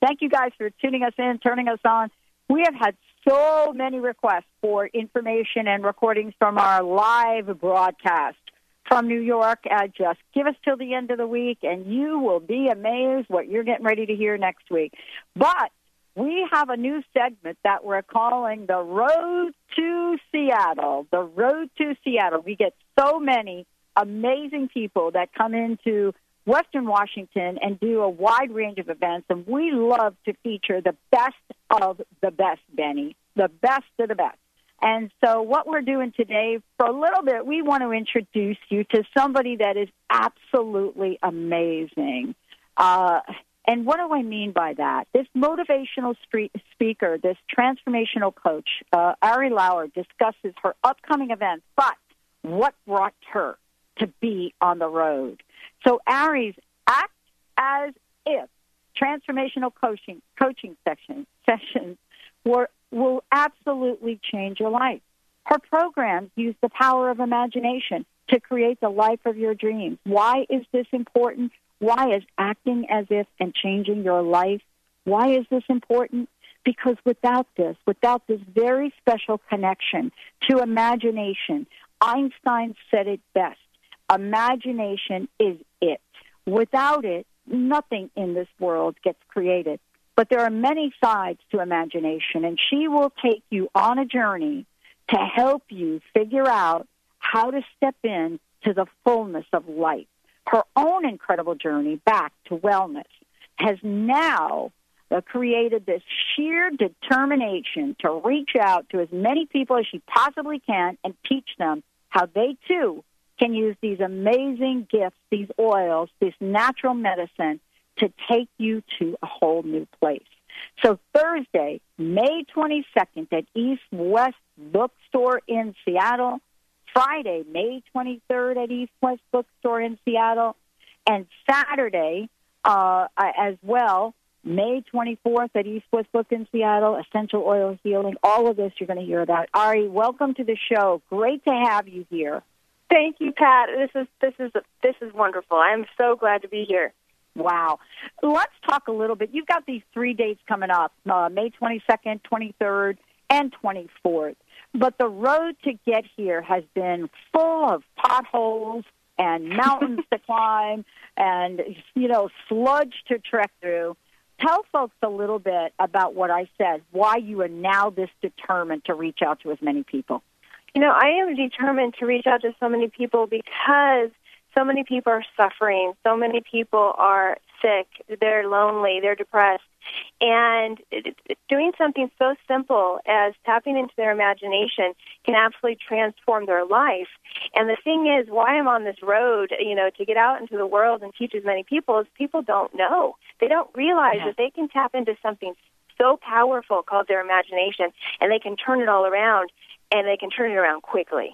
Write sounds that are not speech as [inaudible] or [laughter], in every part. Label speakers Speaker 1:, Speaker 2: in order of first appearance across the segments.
Speaker 1: Thank you guys for tuning us in, turning us on. We have had so many requests for information and recordings from our live broadcast from New York. Uh, just give us till the end of the week, and you will be amazed what you're getting ready to hear next week. But we have a new segment that we're calling the Road to Seattle. The Road to Seattle. We get so many amazing people that come into Western Washington and do a wide range of events. And we love to feature the best of the best, Benny, the best of the best. And so, what we're doing today, for a little bit, we want to introduce you to somebody that is absolutely amazing. Uh, and what do I mean by that? This motivational speaker, this transformational coach, uh, Ari Lauer, discusses her upcoming events, but what brought her to be on the road. So Ari's act as if transformational coaching coaching section, sessions were, will absolutely change your life. Her programs use the power of imagination to create the life of your dreams. Why is this important? Why is acting as if and changing your life? Why is this important? Because without this, without this very special connection to imagination, Einstein said it best. Imagination is it. Without it, nothing in this world gets created. But there are many sides to imagination, and she will take you on a journey to help you figure out how to step in to the fullness of life. Her own incredible journey back to wellness has now uh, created this sheer determination to reach out to as many people as she possibly can and teach them how they too can use these amazing gifts, these oils, this natural medicine to take you to a whole new place. So Thursday, May 22nd at East West Bookstore in Seattle. Friday, May 23rd at East West Bookstore in Seattle. And Saturday uh, as well, May 24th at East West Book in Seattle, Essential Oil Healing. All of this you're going to hear about. Ari, welcome to the show. Great to have you here.
Speaker 2: Thank you, Pat. This is this is this is wonderful. I am so glad to be here.
Speaker 1: Wow. Let's talk a little bit. You've got these three dates coming up uh, May 22nd, 23rd, and 24th. But the road to get here has been full of potholes and [laughs] mountains to climb and, you know, sludge to trek through. Tell folks a little bit about what I said, why you are now this determined to reach out to as many people.
Speaker 2: You know, I am determined to reach out to so many people because so many people are suffering. So many people are sick. They're lonely. They're depressed. And doing something so simple as tapping into their imagination can absolutely transform their life. And the thing is, why I'm on this road, you know, to get out into the world and teach as many people is people don't know. They don't realize yeah. that they can tap into something so powerful called their imagination and they can turn it all around and they can turn it around quickly.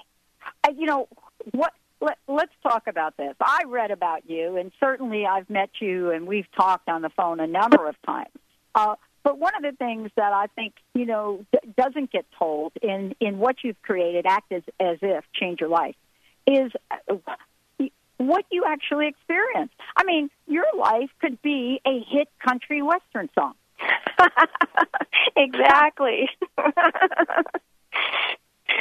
Speaker 1: Uh, you know, what let, us talk about this. I read about you, and certainly I've met you, and we've talked on the phone a number of times. Uh, but one of the things that I think you know d- doesn't get told in in what you've created, act as as if change your life, is uh, what you actually experience. I mean, your life could be a hit country western song. [laughs]
Speaker 2: exactly. [laughs]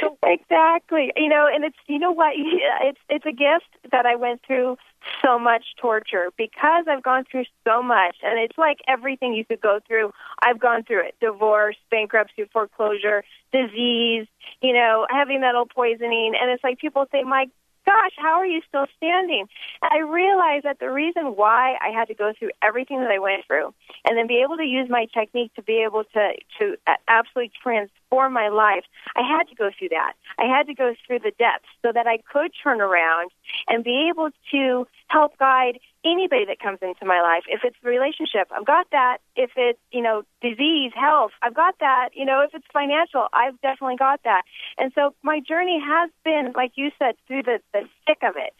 Speaker 2: [laughs] exactly. You know, and it's you know what? [laughs] It's it's a gift that I went through so much torture because I've gone through so much, and it's like everything you could go through. I've gone through it: divorce, bankruptcy, foreclosure, disease. You know, heavy metal poisoning, and it's like people say, "My gosh, how are you still standing? And I realized that the reason why I had to go through everything that I went through and then be able to use my technique to be able to, to uh, absolutely transform my life, I had to go through that. I had to go through the depths so that I could turn around and be able to help guide anybody that comes into my life. If it's relationship, I've got that. If it's, you know, disease, health, I've got that. You know, if it's financial, I've definitely got that. And so my journey has been, like you said, through the, the thick of it.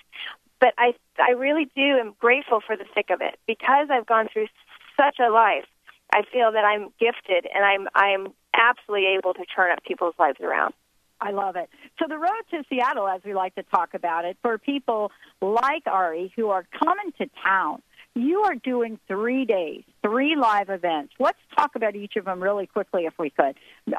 Speaker 2: But I, I really do am grateful for the thick of it because I've gone through such a life. I feel that I'm gifted and I'm, I'm absolutely able to turn up people's lives around.
Speaker 1: I love it. So the road to Seattle, as we like to talk about it, for people like Ari who are coming to town, you are doing three days, three live events. Let's talk about each of them really quickly, if we could.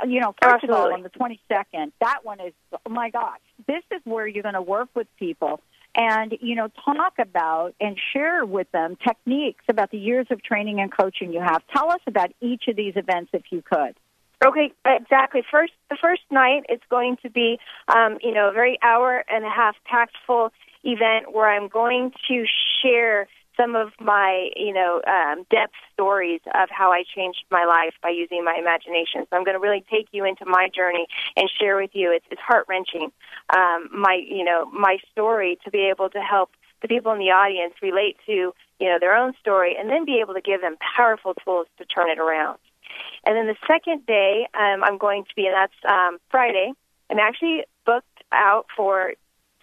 Speaker 1: You know, first
Speaker 2: Absolutely.
Speaker 1: of all, on the 22nd, that one is, oh my gosh, this is where you're going to work with people and, you know, talk about and share with them techniques about the years of training and coaching you have. Tell us about each of these events, if you could.
Speaker 2: Okay, exactly. First, the first night it's going to be, um, you know, a very hour and a half packed full event where I'm going to share some of my, you know, um, depth stories of how I changed my life by using my imagination. So I'm going to really take you into my journey and share with you. It's, it's heart wrenching. Um, my, you know, my story to be able to help the people in the audience relate to, you know, their own story and then be able to give them powerful tools to turn it around. And then the second day, um, I'm going to be, and that's um, Friday. I'm actually booked out for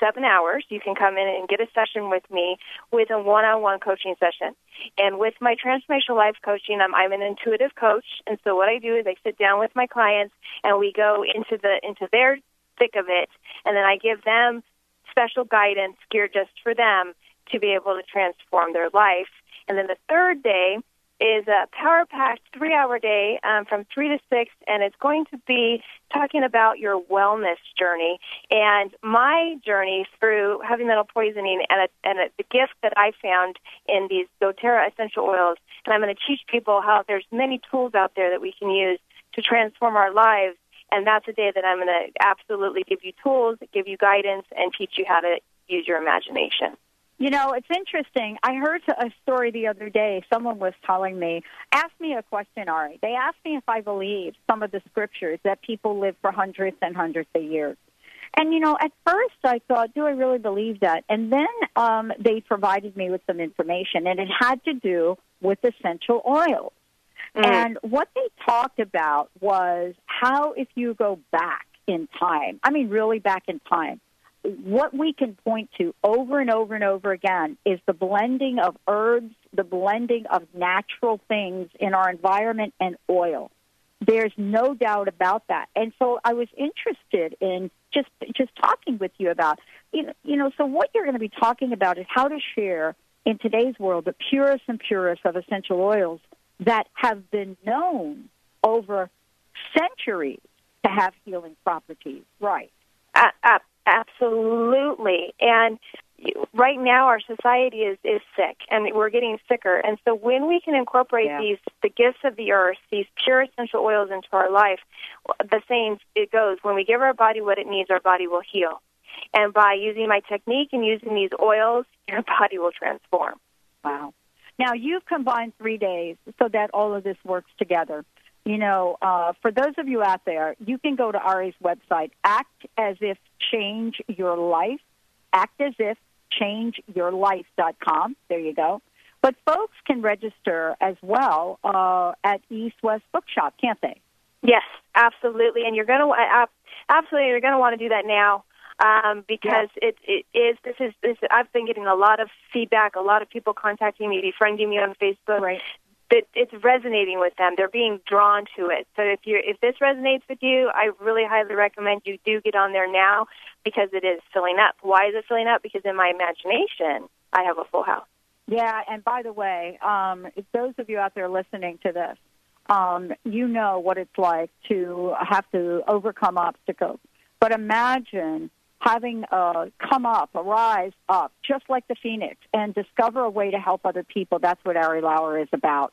Speaker 2: seven hours. You can come in and get a session with me with a one-on-one coaching session. And with my transformational life coaching, I'm, I'm an intuitive coach, and so what I do is I sit down with my clients and we go into the into their thick of it, and then I give them special guidance geared just for them to be able to transform their life. And then the third day is a power packed three hour day um, from 3 to 6, and it's going to be talking about your wellness journey and my journey through heavy metal poisoning and, a, and a, the gift that I found in these doTERRA essential oils. And I'm going to teach people how there's many tools out there that we can use to transform our lives. And that's a day that I'm going to absolutely give you tools, give you guidance, and teach you how to use your imagination.
Speaker 1: You know, it's interesting. I heard a story the other day. Someone was telling me, ask me a question, Ari. They asked me if I believe some of the scriptures that people live for hundreds and hundreds of years. And you know, at first I thought, do I really believe that? And then um, they provided me with some information, and it had to do with essential oils. Mm. And what they talked about was how, if you go back in time, I mean, really back in time, what we can point to over and over and over again is the blending of herbs, the blending of natural things in our environment and oil. There's no doubt about that. And so I was interested in just just talking with you about you know, you know so what you're going to be talking about is how to share in today's world the purest and purest of essential oils that have been known over centuries to have healing properties. Right.
Speaker 2: Uh, uh, Absolutely. And right now our society is is sick and we're getting sicker. And so when we can incorporate yeah. these the gifts of the earth these pure essential oils into our life the saying it goes. When we give our body what it needs our body will heal. And by using my technique and using these oils [laughs] your body will transform.
Speaker 1: Wow. Now you've combined three days so that all of this works together you know, uh, for those of you out there, you can go to Ari's website, act as if change your life, act as if changeyourlife.com. There you go. But folks can register as well uh, at East West Bookshop, can't they?
Speaker 2: Yes, absolutely. And you're going to absolutely you're going to want to do that now um, because it, it is this is this. I've been getting a lot of feedback, a lot of people contacting me, befriending me on Facebook,
Speaker 1: right
Speaker 2: that it's resonating with them. They're being drawn to it. So if you if this resonates with you, I really highly recommend you do get on there now because it is filling up. Why is it filling up? Because in my imagination, I have a full house.
Speaker 1: Yeah, and by the way, um, those of you out there listening to this, um, you know what it's like to have to overcome obstacles. But imagine having uh, come up, arise up, just like the phoenix, and discover a way to help other people. That's what Ari Lauer is about.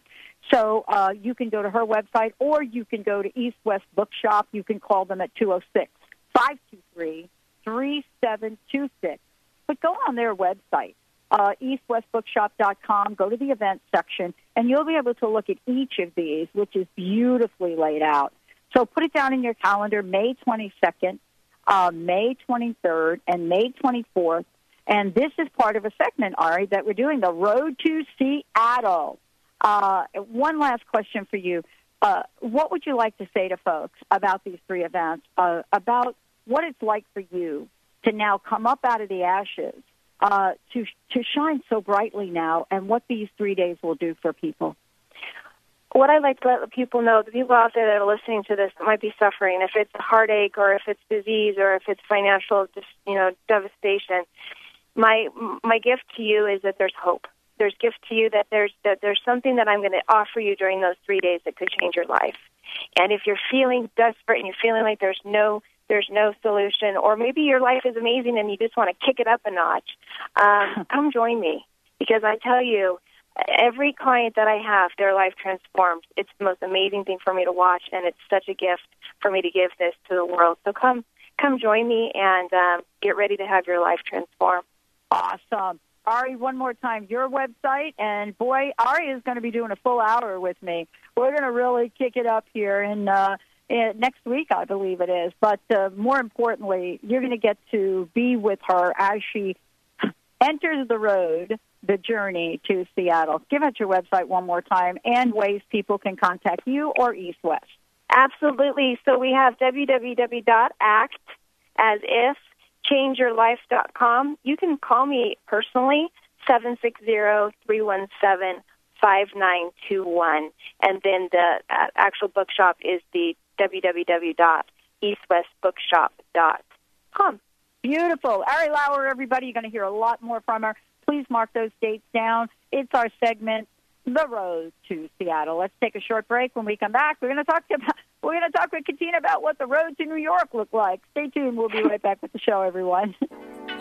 Speaker 1: So uh, you can go to her website, or you can go to East West Bookshop. You can call them at 206 523 3726. But go on their website, uh, eastwestbookshop.com, go to the events section, and you'll be able to look at each of these, which is beautifully laid out. So put it down in your calendar, May 22nd, uh, May 23rd, and May 24th. And this is part of a segment, Ari, that we're doing the Road to Seattle. Uh, one last question for you. Uh, what would you like to say to folks about these three events, uh, about what it's like for you to now come up out of the ashes, uh, to to shine so brightly now, and what these three days will do for people?
Speaker 2: What I like to let people know, the people out there that are listening to this that might be suffering, if it's a heartache or if it's disease or if it's financial, just you know, devastation, my my gift to you is that there's hope. There's gift to you that there's that there's something that I'm going to offer you during those three days that could change your life. And if you're feeling desperate and you're feeling like there's no there's no solution, or maybe your life is amazing and you just want to kick it up a notch, um, [laughs] come join me because I tell you every client that I have, their life transforms. It's the most amazing thing for me to watch, and it's such a gift for me to give this to the world. So come, come join me and um, get ready to have your life transform.
Speaker 1: Awesome. Ari, one more time, your website, and boy, Ari is going to be doing a full hour with me. We're going to really kick it up here in, uh, next week, I believe it is. But uh, more importantly, you're going to get to be with her as she enters the road the journey to Seattle. Give out your website one more time and ways people can contact you or East West.
Speaker 2: Absolutely. So we have www.act as if changeyourlife.com. You can call me personally 760-317-5921 and then the uh, actual bookshop is the www.eastwestbookshop.com.
Speaker 1: Beautiful. Ari Lauer, everybody, you're going to hear a lot more from her. Please mark those dates down. It's our segment, The Road to Seattle. Let's take a short break. When we come back, we're going to talk about we're going to talk with Katina about what the road to New York looked like. Stay tuned. We'll be right back with the show, everyone. [laughs]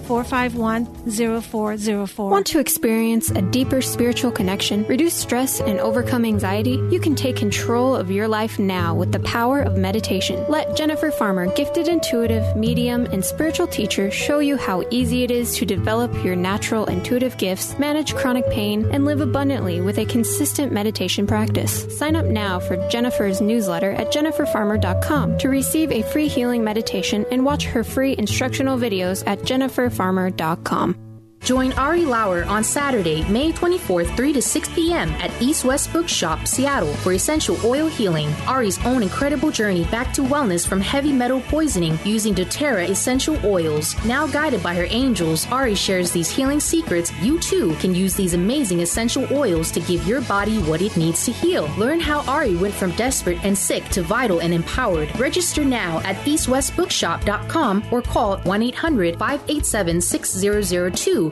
Speaker 3: 451 0404.
Speaker 4: Want to experience a deeper spiritual connection, reduce stress, and overcome anxiety? You can take control of your life now with the power of meditation. Let Jennifer Farmer, gifted intuitive, medium, and spiritual teacher, show you how easy it is to develop your natural intuitive gifts, manage chronic pain, and live abundantly with a consistent meditation practice. Sign up now for Jennifer's newsletter at jenniferfarmer.com to receive a free healing meditation and watch her free instructional videos at jenniferfarmer.com.
Speaker 5: Join Ari Lauer on Saturday, May 24th, 3 to 6 p.m. at East West Bookshop, Seattle for Essential Oil Healing, Ari's own incredible journey back to wellness from heavy metal poisoning using doTERRA essential oils. Now guided by her angels, Ari shares these healing secrets. You too can use these amazing essential oils to give your body what it needs to heal. Learn how Ari went from desperate and sick to vital and empowered. Register now at eastwestbookshop.com or call 1 800 587 6002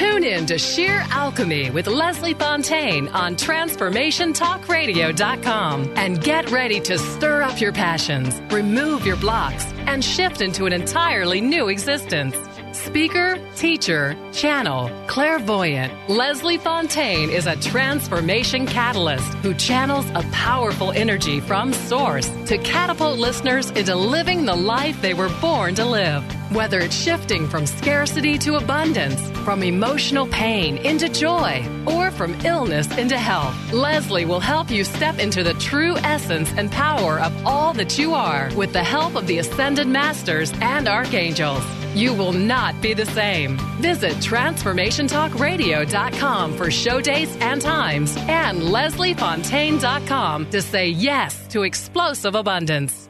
Speaker 6: Tune in to Sheer Alchemy with Leslie Fontaine on TransformationTalkRadio.com and get ready to stir up your passions, remove your blocks, and shift into an entirely new existence. Speaker, teacher, channel, clairvoyant, Leslie Fontaine is a transformation catalyst who channels a powerful energy from source to catapult listeners into living the life they were born to live. Whether it's shifting from scarcity to abundance, from emotional pain into joy, or from illness into health, Leslie will help you step into the true essence and power of all that you are with the help of the Ascended Masters and Archangels. You will not be the same. Visit TransformationTalkRadio.com for show dates and times and LeslieFontaine.com to say yes to explosive abundance.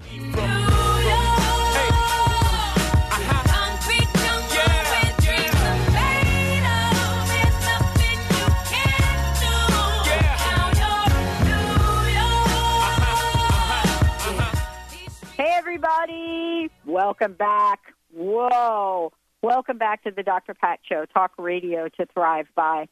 Speaker 1: Hey, everybody. Welcome back. Whoa. Welcome back to the Dr. Pat Show, talk radio to thrive by.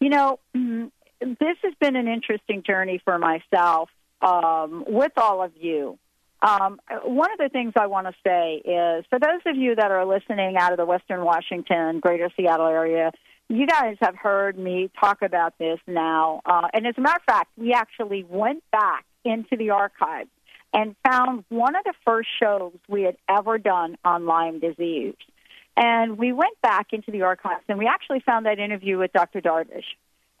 Speaker 1: You know, [clears throat] this has been an interesting journey for myself um, with all of you. Um, one of the things I want to say is for those of you that are listening out of the Western Washington, Greater Seattle area, you guys have heard me talk about this now. Uh, and as a matter of fact, we actually went back into the archives and found one of the first shows we had ever done on Lyme disease. And we went back into the archives and we actually found that interview with Dr. Darvish.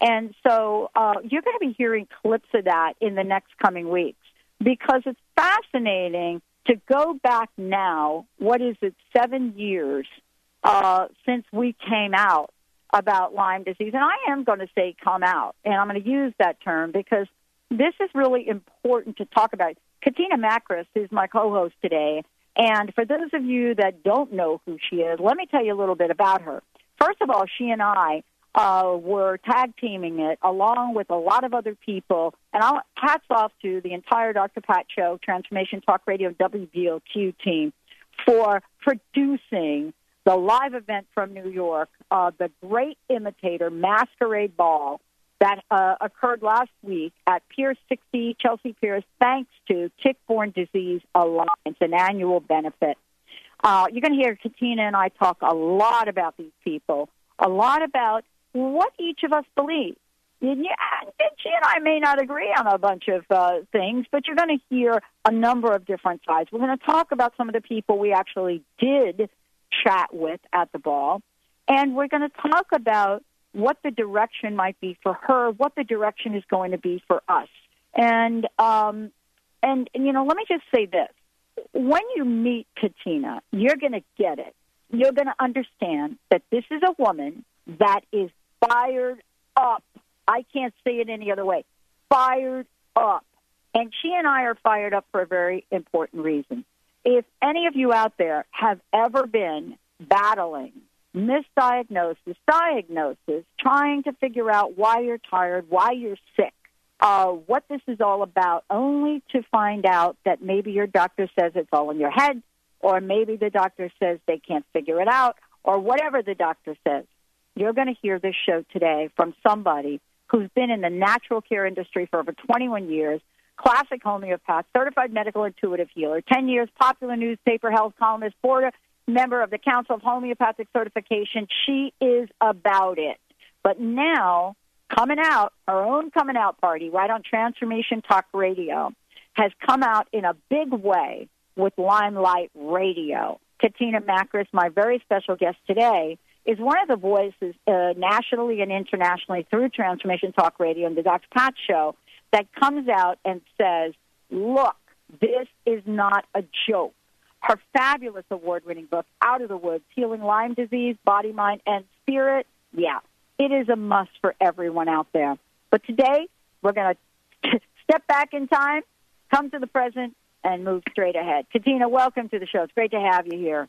Speaker 1: And so uh, you're going to be hearing clips of that in the next coming weeks because it's fascinating to go back now. What is it, seven years uh, since we came out about Lyme disease? And I am going to say come out, and I'm going to use that term because this is really important to talk about. Katina Makris is my co-host today, and for those of you that don't know who she is, let me tell you a little bit about her. First of all, she and I uh, we were tag teaming it along with a lot of other people, and I'll hats off to the entire Dr. Pat Show, Transformation Talk Radio WBOQ team for producing the live event from New York, uh, the Great Imitator Masquerade Ball that uh, occurred last week at Pier 60, Chelsea Piers, thanks to Tick-Borne Disease Alliance, an annual benefit. Uh, you're going to hear Katina and I talk a lot about these people, a lot about what each of us believe. And she and I may not agree on a bunch of uh, things, but you're going to hear a number of different sides. We're going to talk about some of the people we actually did chat with at the ball, and we're going to talk about what the direction might be for her, what the direction is going to be for us. And um, and, and you know, let me just say this: when you meet Katina, you're going to get it. You're going to understand that this is a woman that is fired up. I can't say it any other way. Fired up. And she and I are fired up for a very important reason. If any of you out there have ever been battling misdiagnosis, diagnosis, trying to figure out why you're tired, why you're sick, uh, what this is all about, only to find out that maybe your doctor says it's all in your head, or maybe the doctor says they can't figure it out, or whatever the doctor says. You're going to hear this show today from somebody who's been in the natural care industry for over 21 years, classic homeopath, certified medical intuitive healer, 10 years popular newspaper health columnist, board member of the Council of Homeopathic Certification. She is about it. But now, coming out, our own coming out party, right on Transformation Talk Radio, has come out in a big way with Limelight Radio. Katina Makris, my very special guest today, is one of the voices uh, nationally and internationally through Transformation Talk Radio and the Dr. Pat Show that comes out and says, look, this is not a joke. Her fabulous award winning book, Out of the Woods Healing Lyme Disease, Body, Mind, and Spirit. Yeah, it is a must for everyone out there. But today, we're going [laughs] to step back in time, come to the present, and move straight ahead. Katina, welcome to the show. It's great to have you here.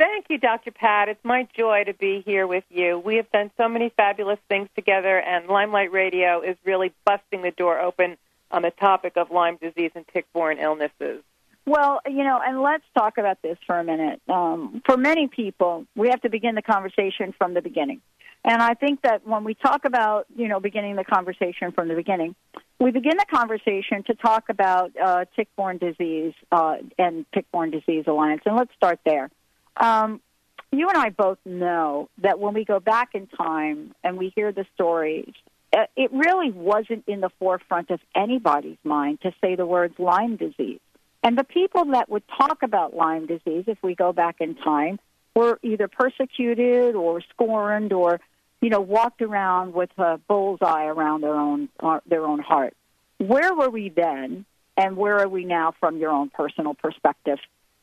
Speaker 7: Thank you, Dr. Pat. It's my joy to be here with you. We have done so many fabulous things together, and Limelight Radio is really busting the door open on the topic of Lyme disease and tick-borne illnesses.
Speaker 1: Well, you know, and let's talk about this for a minute. Um, for many people, we have to begin the conversation from the beginning. And I think that when we talk about, you know, beginning the conversation from the beginning, we begin the conversation to talk about uh, tick-borne disease uh, and tick-borne disease alliance. And let's start there. Um, you and I both know that when we go back in time and we hear the stories, uh, it really wasn't in the forefront of anybody's mind to say the words Lyme disease. And the people that would talk about Lyme disease, if we go back in time, were either persecuted or scorned or, you know, walked around with a bullseye around their own uh, their own heart. Where were we then, and where are we now from your own personal perspective?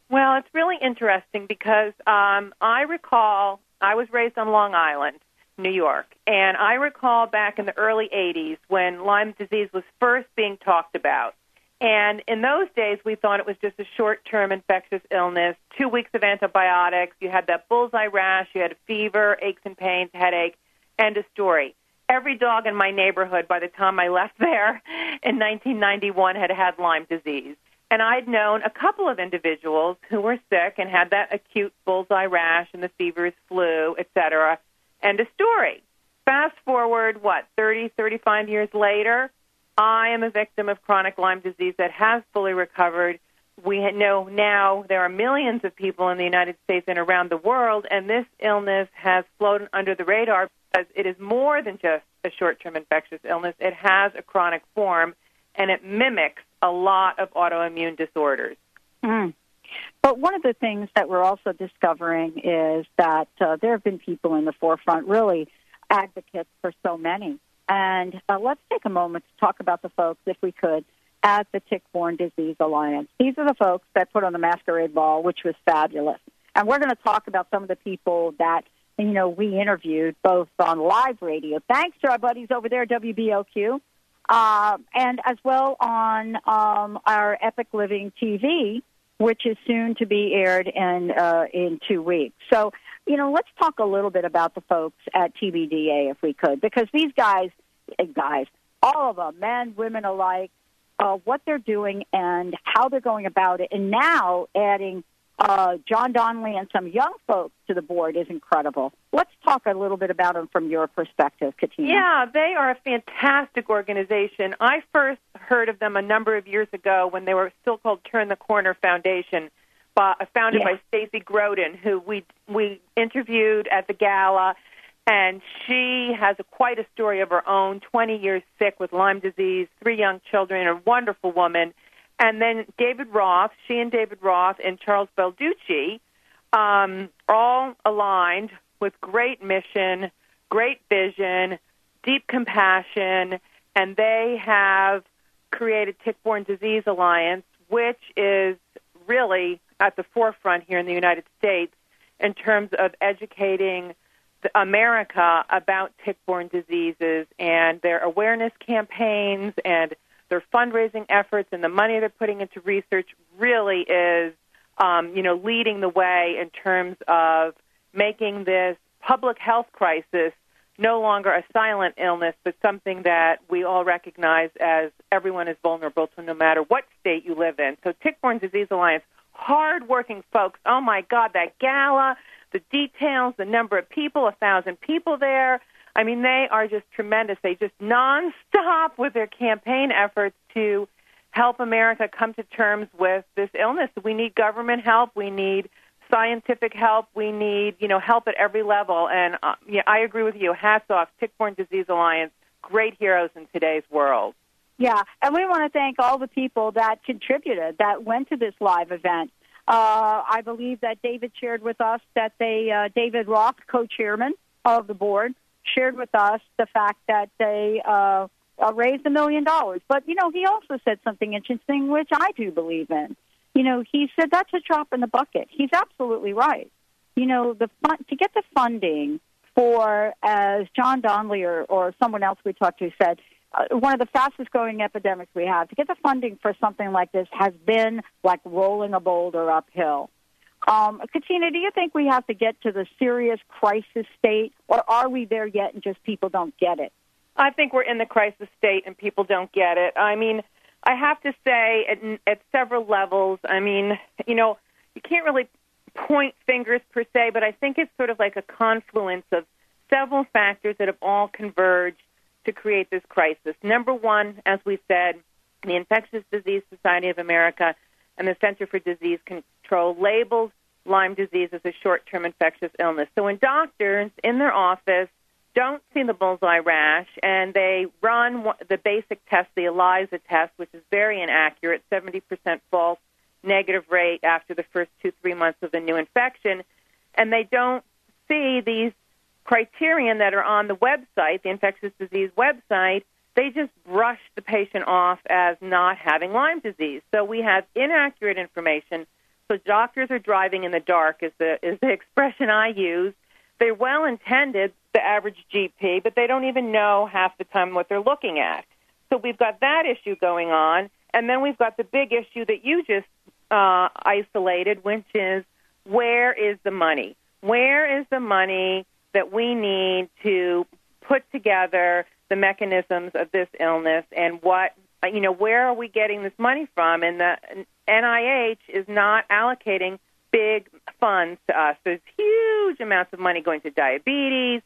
Speaker 7: Well, it's really interesting because um, I recall I was raised on Long Island, New York, and I recall back in the early 80s when Lyme disease was first being talked about. And in those days, we thought it was just a short term infectious illness, two weeks of antibiotics, you had that bullseye rash, you had a fever, aches and pains, headache, end of story. Every dog in my neighborhood by the time I left [laughs] there in 1991 had had Lyme disease. And I'd known a couple of individuals who were sick and had that acute bullseye rash and the fevers, flu, etc. End of story. Fast forward, what, 30, 35 years later, I am a victim of chronic Lyme disease that has fully recovered. We know now there are millions of people in the United States and around the world, and this illness has flown under the radar because it is more than just a short term infectious illness. It has a chronic form, and it mimics a lot of autoimmune disorders.
Speaker 1: Mm. But one of the things that we're also discovering is that uh, there have been people in the forefront, really advocates for so many and uh, let's take a moment to talk about the folks, if we could, at the Tick-Borne Disease Alliance. These are the folks that put on the masquerade ball, which was fabulous. And we're going to talk about some of the people that you know we interviewed both on live radio. Thanks to our buddies over there, WBOQ, uh, and as well on um, our Epic Living TV, which is soon to be aired in uh, in two weeks. So you know, let's talk a little bit about the folks at TBDA if we could, because these guys, eh, guys, all of them, men, women alike, uh, what they're doing and how they're going about it, and now adding uh, John Donnelly and some young folks to the board is incredible. Let's talk a little bit about them from your perspective, Katina.
Speaker 7: Yeah, they are a fantastic organization. I first heard of them a number of years ago when they were still called Turn the Corner Foundation founded by Stacy Groden, who we we interviewed at the gala, and she has a, quite a story of her own. Twenty years sick with Lyme disease, three young children, a wonderful woman. And then David Roth, she and David Roth and Charles Balducci, um, all aligned with great mission, great vision, deep compassion, and they have created Tick-Borne Disease Alliance, which is really at the forefront here in the United States in terms of educating America about tick-borne diseases and their awareness campaigns and their fundraising efforts and the money they're putting into research really is, um, you know, leading the way in terms of making this public health crisis no longer a silent illness, but something that we all recognize as everyone is vulnerable to no matter what state you live in. So Tick-Borne Disease Alliance hardworking folks. Oh my God, that gala, the details, the number of people, a thousand people there. I mean, they are just tremendous. They just nonstop with their campaign efforts to help America come to terms with this illness. We need government help. We need scientific help. We need, you know, help at every level. And uh, yeah, I agree with you. Hats off, Tick-Borne Disease Alliance. Great heroes in today's world.
Speaker 1: Yeah, and we want to thank all the people that contributed, that went to this live event. Uh, I believe that David shared with us that they, uh, David Roth, co-chairman of the board, shared with us the fact that they uh, uh, raised a million dollars. But you know, he also said something interesting, which I do believe in. You know, he said that's a drop in the bucket. He's absolutely right. You know, the fun, to get the funding for, as John Donnelly or, or someone else we talked to said, uh, one of the fastest growing epidemics we have. To get the funding for something like this has been like rolling a boulder uphill. Um, Katina, do you think we have to get to the serious crisis state, or are we there yet and just people don't get it?
Speaker 7: I think we're in the crisis state and people don't get it. I mean, I have to say, at, at several levels, I mean, you know, you can't really point fingers per se, but I think it's sort of like a confluence of several factors that have all converged to create this crisis. Number one, as we said, the Infectious Disease Society of America and the Center for Disease Control labels Lyme disease as a short term infectious illness. So when doctors in their office don't see the bullseye rash and they run the basic test, the ELISA test, which is very inaccurate, 70% false negative rate after the first two, three months of the new infection, and they don't see these criterion that are on the website, the infectious disease website, they just brush the patient off as not having Lyme disease. So we have inaccurate information. So doctors are driving in the dark is the is the [laughs] expression I use. They're well intended, the average GP, but they don't even know half the time what they're looking at. So we've got that issue going on, and then we've got the big issue that you just uh, isolated, which is where is the money? Where is the money that we need to put together the mechanisms of this illness and what you know where are we getting this money from? And the NIH is not allocating big funds to us. There's huge amounts of money going to diabetes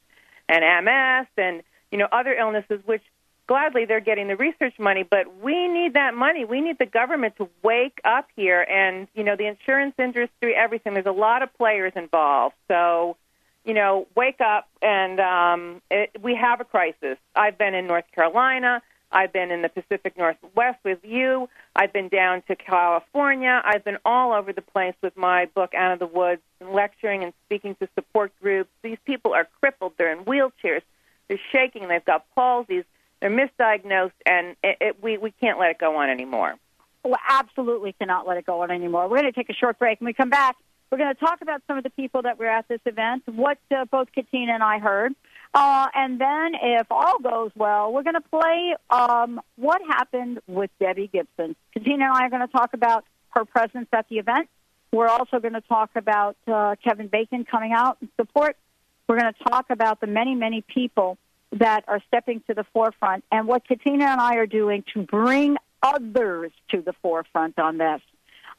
Speaker 7: and MS and you know other illnesses which gladly they're getting the research money but we need that money. We need the government to wake up here and you know the insurance industry everything. There's a lot of players involved. So you know, wake up and um, it, we have a crisis. I've been in North Carolina. I've been in the Pacific Northwest with you. I've been down to California. I've been all over the place with my book, Out of the Woods, lecturing and speaking to support groups. These people are crippled. They're in wheelchairs. They're shaking. They've got palsies. They're misdiagnosed, and it, it, we, we can't let it go on anymore.
Speaker 1: We absolutely cannot let it go on anymore. We're going to take a short break. When we come back, we're going to talk about some of the people that were at this event, what uh, both Katina and I heard. Uh, and then, if all goes well, we're going to play um, what happened with Debbie Gibson. Katina and I are going to talk about her presence at the event. We're also going to talk about uh, Kevin Bacon coming out and support. We're going to talk about the many, many people that are stepping to the forefront and what Katina and I are doing to bring others to the forefront on this.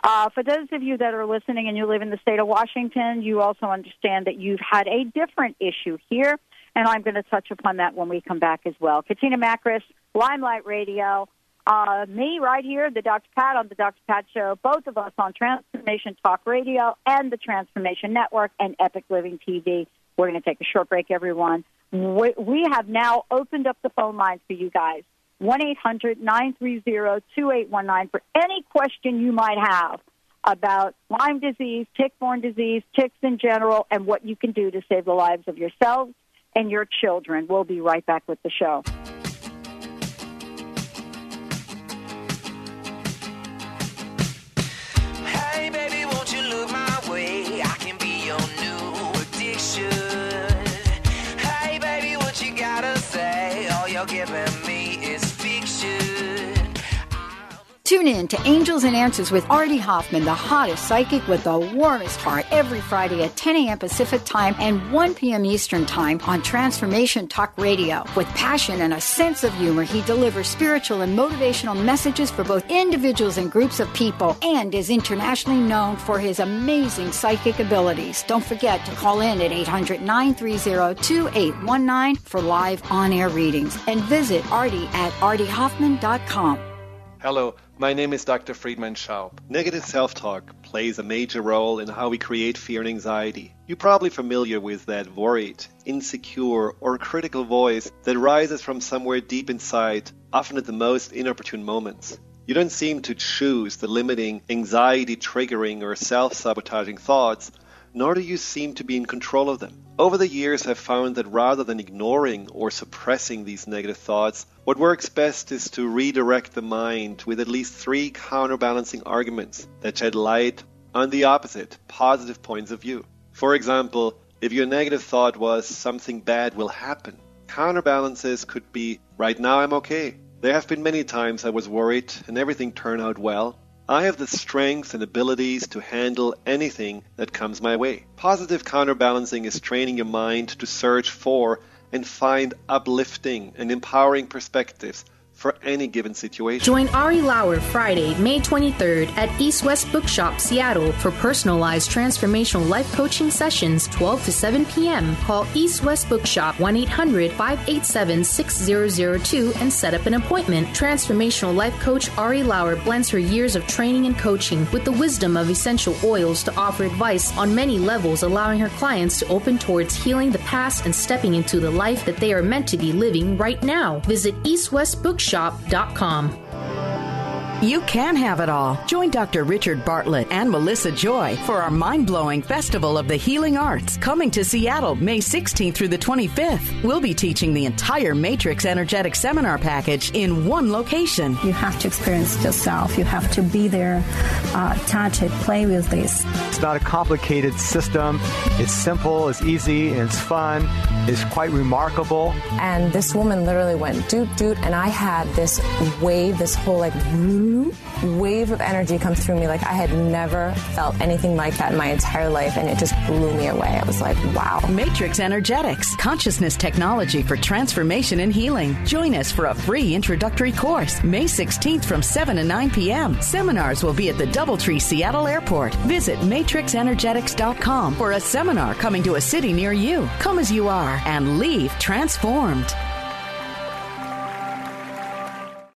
Speaker 1: Uh, for those of you that are listening and you live in the state of Washington, you also understand that you've had a different issue here, and I'm going to touch upon that when we come back as well. Katina Makris, Limelight Radio, uh, me right here, the Dr. Pat on the Dr. Pat Show, both of us on Transformation Talk Radio and the Transformation Network and Epic Living TV. We're going to take a short break, everyone. We, we have now opened up the phone lines for you guys. 1 800 930 2819 for any question you might have about Lyme disease, tick borne disease, ticks in general, and what you can do to save the lives of yourselves and your children. We'll be right back with the show.
Speaker 8: Hey, baby, won't you look my way? I can be your new addiction. Hey, baby, what you gotta say? All you're giving
Speaker 9: Tune in to Angels and Answers with Artie Hoffman, the hottest psychic with the warmest heart, every Friday at 10 a.m. Pacific Time and 1 p.m. Eastern Time on Transformation Talk Radio. With passion and a sense of humor, he delivers spiritual and motivational messages for both individuals and groups of people and is internationally known for his amazing psychic abilities. Don't forget to call in at 800 930 2819 for live on air readings and visit Artie at artiehoffman.com.
Speaker 10: Hello, my name is Dr. Friedemann Schaub. Negative self talk plays a major role in how we create fear and anxiety. You're probably familiar with that worried, insecure, or critical voice that rises from somewhere deep inside, often at the most inopportune moments. You don't seem to choose the limiting, anxiety triggering, or self sabotaging thoughts, nor do you seem to be in control of them. Over the years, I've found that rather than ignoring or suppressing these negative thoughts, what works best is to redirect the mind with at least three counterbalancing arguments that shed light on the opposite, positive points of view. For example, if your negative thought was something bad will happen, counterbalances could be right now I'm okay. There have been many times I was worried and everything turned out well. I have the strength and abilities to handle anything that comes my way. Positive counterbalancing is training your mind to search for and find uplifting and empowering perspectives for any given situation.
Speaker 5: Join Ari Lauer Friday, May 23rd at East West Bookshop, Seattle for personalized transformational life coaching sessions 12 to 7 p.m. Call East West Bookshop 1 800 587 6002 and set up an appointment. Transformational life coach Ari Lauer blends her years of training and coaching with the wisdom of essential oils to offer advice on many levels, allowing her clients to open towards healing the past and stepping into the life that they are meant to be living right now. Visit East West Bookshop shop.com.
Speaker 11: You can have it all. Join Dr. Richard Bartlett and Melissa Joy for our mind blowing Festival of the Healing Arts coming to Seattle May 16th through the 25th. We'll be teaching the entire Matrix Energetic Seminar package in one location.
Speaker 12: You have to experience it yourself. You have to be there, uh, touch it, play with this.
Speaker 13: It's not a complicated system. It's simple, it's easy, and it's fun. It's quite remarkable.
Speaker 14: And this woman literally went doot doot, and I had this wave, this whole like wave of energy comes through me like I had never felt anything like that in my entire life, and it just blew me away. I was like, wow.
Speaker 11: Matrix Energetics, consciousness technology for transformation and healing. Join us for a free introductory course May 16th from 7 to 9 p.m. Seminars will be at the Doubletree Seattle Airport. Visit matrixenergetics.com for a seminar coming to a city near you. Come as you are and leave transformed.